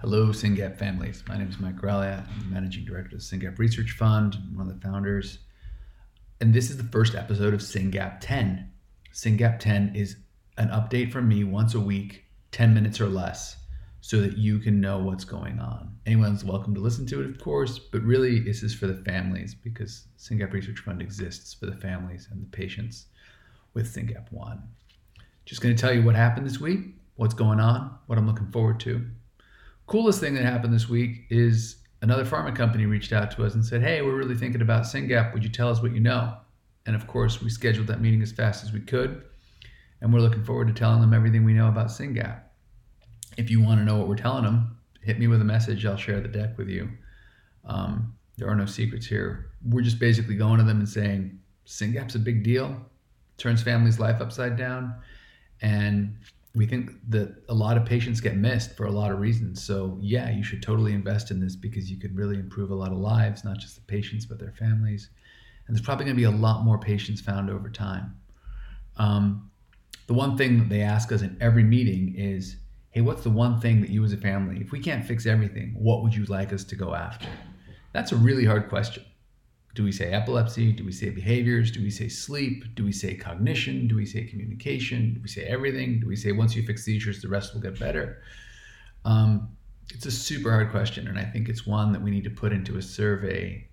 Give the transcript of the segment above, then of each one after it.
Hello, SYNGAP families. My name is Mike Graglia. I'm the managing director of the SYNGAP Research Fund, one of the founders. And this is the first episode of SYNGAP 10. SYNGAP 10 is an update from me once a week, 10 minutes or less, so that you can know what's going on. Anyone's welcome to listen to it, of course, but really this is for the families because SYNGAP Research Fund exists for the families and the patients with SYNGAP 1. Just going to tell you what happened this week, what's going on, what I'm looking forward to coolest thing that happened this week is another pharma company reached out to us and said, Hey, we're really thinking about SYNGAP. Would you tell us what you know? And of course, we scheduled that meeting as fast as we could. And we're looking forward to telling them everything we know about SYNGAP. If you want to know what we're telling them, hit me with a message. I'll share the deck with you. Um, there are no secrets here. We're just basically going to them and saying, SYNGAP's a big deal, turns families' life upside down. And we think that a lot of patients get missed for a lot of reasons. So, yeah, you should totally invest in this because you could really improve a lot of lives, not just the patients, but their families. And there's probably going to be a lot more patients found over time. Um, the one thing that they ask us in every meeting is hey, what's the one thing that you as a family, if we can't fix everything, what would you like us to go after? That's a really hard question. Do we say epilepsy? Do we say behaviors? Do we say sleep? Do we say cognition? Do we say communication? Do we say everything? Do we say once you fix seizures, the rest will get better? Um, it's a super hard question, and I think it's one that we need to put into a survey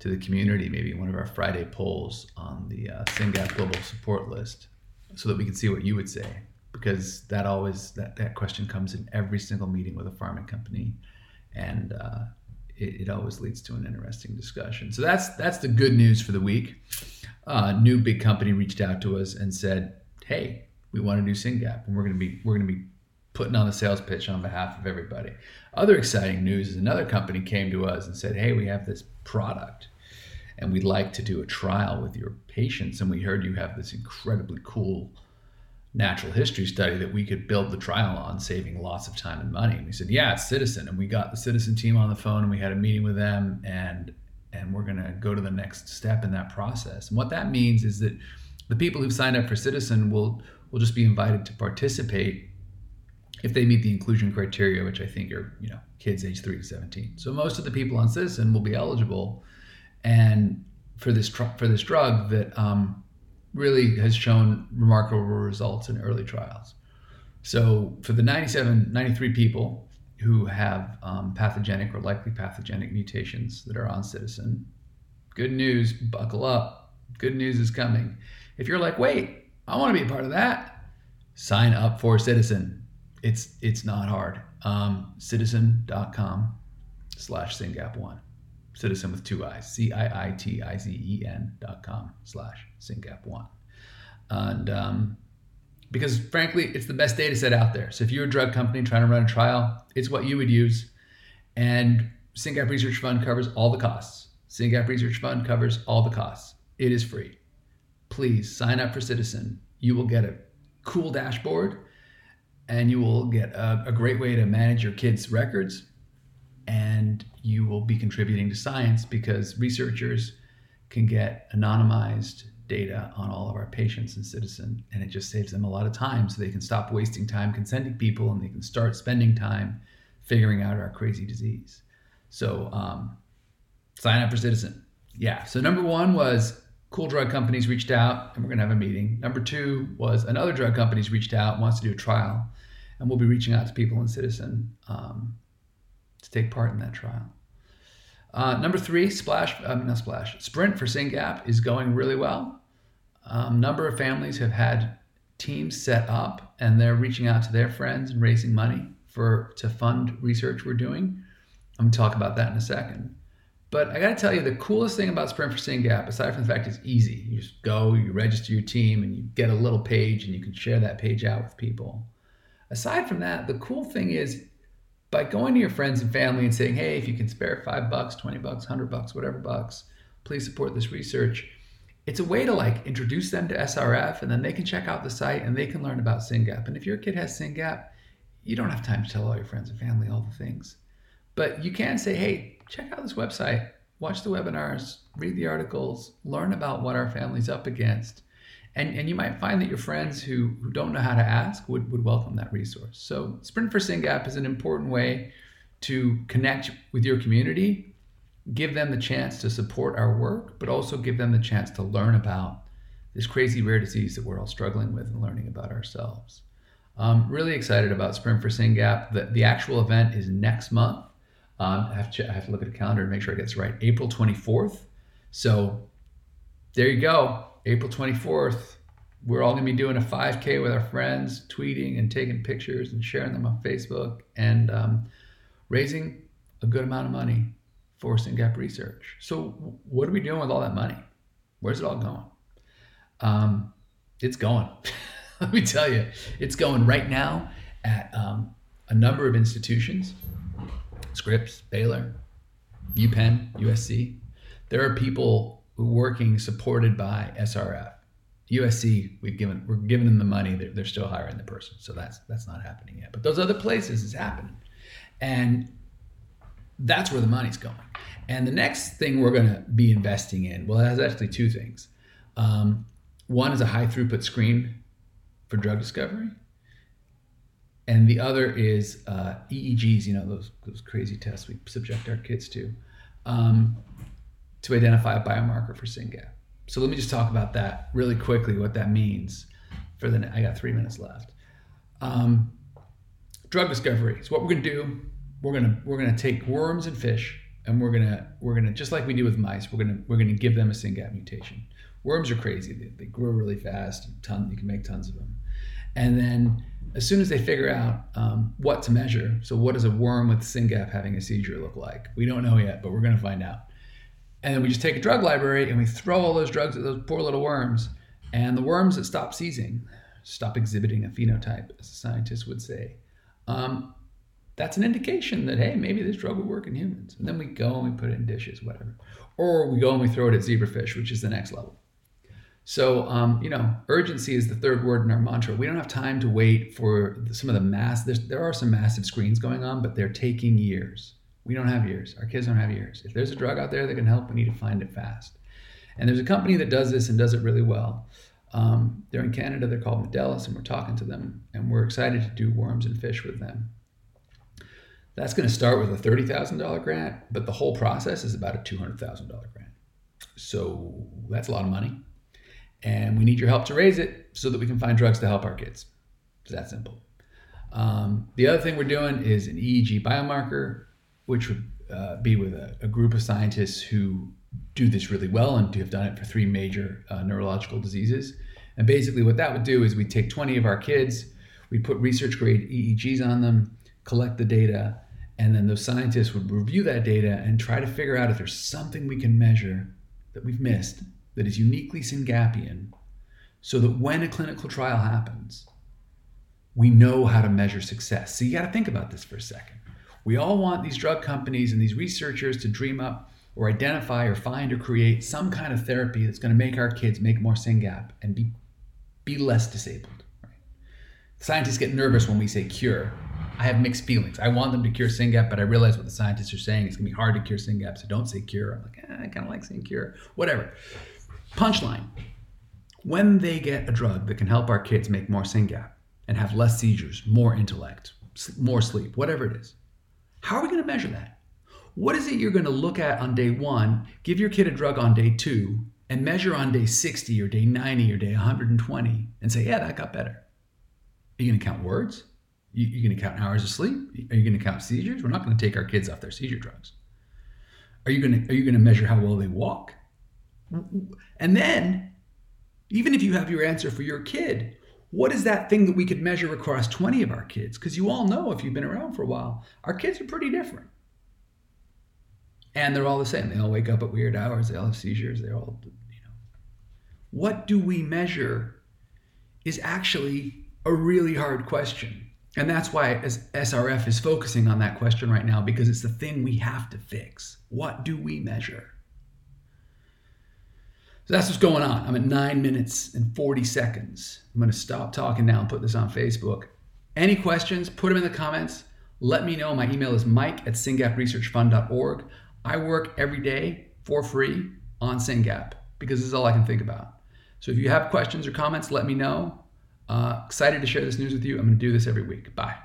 to the community, maybe one of our Friday polls on the uh, SYNGAP Global Support List, so that we can see what you would say, because that always that that question comes in every single meeting with a pharma company, and uh, it, it, always leads to an interesting discussion. So that's that's the good news for the week. Uh, new big company reached out to us and said, "Hey, we want to do SYNGAP, and we're going to be we're going to be putting on the sales pitch on behalf of everybody." Other exciting news is another company came to us and said, "Hey, we have this product." And we'd like to do a trial with your patients. And we heard you have this incredibly cool natural history study that we could build the trial on, saving lots of time and money. And we said, yeah, it's Ciitizen. And we got the Ciitizen team on the phone and we had a meeting with them and and we're going to go to the next step in that process. And what that means is that the people who've signed up for Ciitizen will will just be invited to participate if they meet the inclusion criteria, which I think are you know kids age three to seventeen. So most of the people on Ciitizen will be eligible, and for this for this drug that um, really has shown remarkable results in early trials. So for the 97, 93 people who have um, pathogenic or likely pathogenic mutations that are on Ciitizen, good news, buckle up. Good news is coming. If you're like, wait, I want to be a part of that, sign up for Ciitizen. It's it's not hard. Um, ciitizen.com slash SYNGAP1. Ciitizen with two I's, C I I T I Z E N dot com slash SYNGAP1. And um, because frankly, it's the best data set out there. So if you're a drug company trying to run a trial, it's what you would use. And SYNGAP Research Fund covers all the costs. SYNGAP Research Fund covers all the costs. It is free. Please sign up for Ciitizen. You will get a cool dashboard and you will get a, a great way to manage your kids' records and you will be contributing to science because researchers can get anonymized data on all of our patients and Ciitizen and it just saves them a lot of time. So they can stop wasting time consenting people and they can start spending time figuring out our crazy disease. So um, sign up for Ciitizen. yeah so number one was cool drug companies reached out and we're going to have a meeting. Number two was another drug companies reached out wants to do a trial and we'll be reaching out to people in Ciitizen um, take part in that trial. Uh, number three, Splash, um, not Splash, Sprint for SYNGAP is going really well. Um, number of families have had teams set up and they're reaching out to their friends and raising money for to fund research we're doing. I'm gonna talk about that in a second. But I gotta tell you, the coolest thing about Sprint for SYNGAP, aside from the fact it's easy, you just go, you register your team, and you get a little page and you can share that page out with people. Aside from that, the cool thing is by going to your friends and family and saying, hey, if you can spare five bucks, 20 bucks, 100 bucks, whatever bucks, please support this research. It's a way to like introduce them to SRF and then they can check out the site and they can learn about SYNGAP. And if your kid has SYNGAP, you don't have time to tell all your friends and family all the things. But you can say, hey, check out this website, watch the webinars, read the articles, learn about what our family's up against and, and you might find that your friends who, who don't know how to ask would, would welcome that resource. So Sprint for SYNGAP is an important way to connect with your community, give them the chance to support our work, but also give them the chance to learn about this crazy rare disease that we're all struggling with and learning about ourselves. I'm really excited about Sprint for SYNGAP. The, the actual event is next month. Um, I, have to, I have to look at the calendar and make sure I get this right. April 24th. So there you go. April 24th. We're all going to be doing a 5K with our friends, tweeting and taking pictures and sharing them on Facebook and um, raising a good amount of money for SYNGAP research. So, what are we doing with all that money? Where's it all going? Um, it's going. Let me tell you, it's going right now at um, a number of institutions Scripps, Baylor, UPenn, USC. There are people working supported by SRF. USC, we've given we're giving them the money. They're, they're still hiring the person, so that's that's not happening yet. But those other places is happening, and that's where the money's going. And the next thing we're going to be investing in, well, it has actually two things. Um, one is a high throughput screen for drug discovery, and the other is uh, EEGs. You know those those crazy tests we subject our kids to, um, to identify a biomarker for SYNGAP. So let me just talk about that really quickly. What that means for the I got three minutes left. Um, drug discovery. So what we're gonna do, we're gonna we're gonna take worms and fish, and we're gonna we're gonna just like we do with mice, we're gonna we're gonna give them a SYNGAP mutation. Worms are crazy. They, they grow really fast. Ton, you can make tons of them. And then as soon as they figure out um, what to measure, so what does a worm with SYNGAP having a seizure look like? We don't know yet, but we're going to find out. And then we just take a drug library and we throw all those drugs at those poor little worms. And the worms that stop seizing, stop exhibiting a phenotype, as a scientist would say, um, that's an indication that, hey, maybe this drug would work in humans. And then we go and we put it in dishes, whatever. Or we go and we throw it at zebrafish, which is the next level. So, um, you know, urgency is the third word in our mantra. We don't have time to wait for some of the mass. there are some massive screens going on, but they're taking years. We don't have years. Our kids don't have years. If there's a drug out there that can help, we need to find it fast. And there's a company that does this and does it really well. Um, they're in Canada. They're called Modelis, and we're talking to them, and we're excited to do worms and fish with them. That's going to start with a thirty thousand dollar grant, but the whole process is about a two hundred thousand dollar grant. So that's a lot of money and we need your help to raise it so that we can find drugs to help our kids. It's that simple. Um, the other thing we're doing is an EEG biomarker, which would uh, be with a, a, group of scientists who do this really well and have done it for three major uh, neurological diseases. And basically, what that would do is we take 20 of our kids, we put research grade EEGs on them, collect the data, and then those scientists would review that data and try to figure out if there's something we can measure that we've missed that is uniquely Syngapian so that when a clinical trial happens, we know how to measure success. So you got to think about this for a second. We all want these drug companies and these researchers to dream up or identify or find or create some kind of therapy that's going to make our kids make more SYNGAP and be, be less disabled. Right? Scientists get nervous when we say cure. I have mixed feelings. I want them to cure SYNGAP, but I realize what the scientists are saying. It's going to be hard to cure SYNGAP, so don't say cure. I'm like, eh, I kind of like saying cure. Whatever. Punchline when they get a drug that can help our kids make more SYNGAP and have less seizures, more intellect, more sleep, whatever it is, how are we going to measure that? What is it you're going to look at on day one, give your kid a drug on day two, and measure on day 60 or day 90 or day 120 and say, yeah, that got better? Are you going to count words? You're going to count hours of sleep? Are you going to count seizures? We're not going to take our kids off their seizure drugs. Are you going to, are you going to measure how well they walk? And then, even if you have your answer for your kid, what is that thing that we could measure across 20 of our kids? Because you all know, if you've been around for a while, our kids are pretty different. And they're all the same. They all wake up at weird hours, they all have seizures, they're all, you know. What do we measure is actually a really hard question. And that's why SRF is focusing on that question right now because it's the thing we have to fix. What do we measure? So that's what's going on. I'm at nine minutes and 40 seconds. I'm going to stop talking now and put this on Facebook. Any questions, put them in the comments. Let me know. My email is mike at syngapresearchfund.org. I work every day for free on SYNGAP because this is all I can think about. So if you have questions or comments, let me know. Uh, excited to share this news with you. I'm going to do this every week. Bye.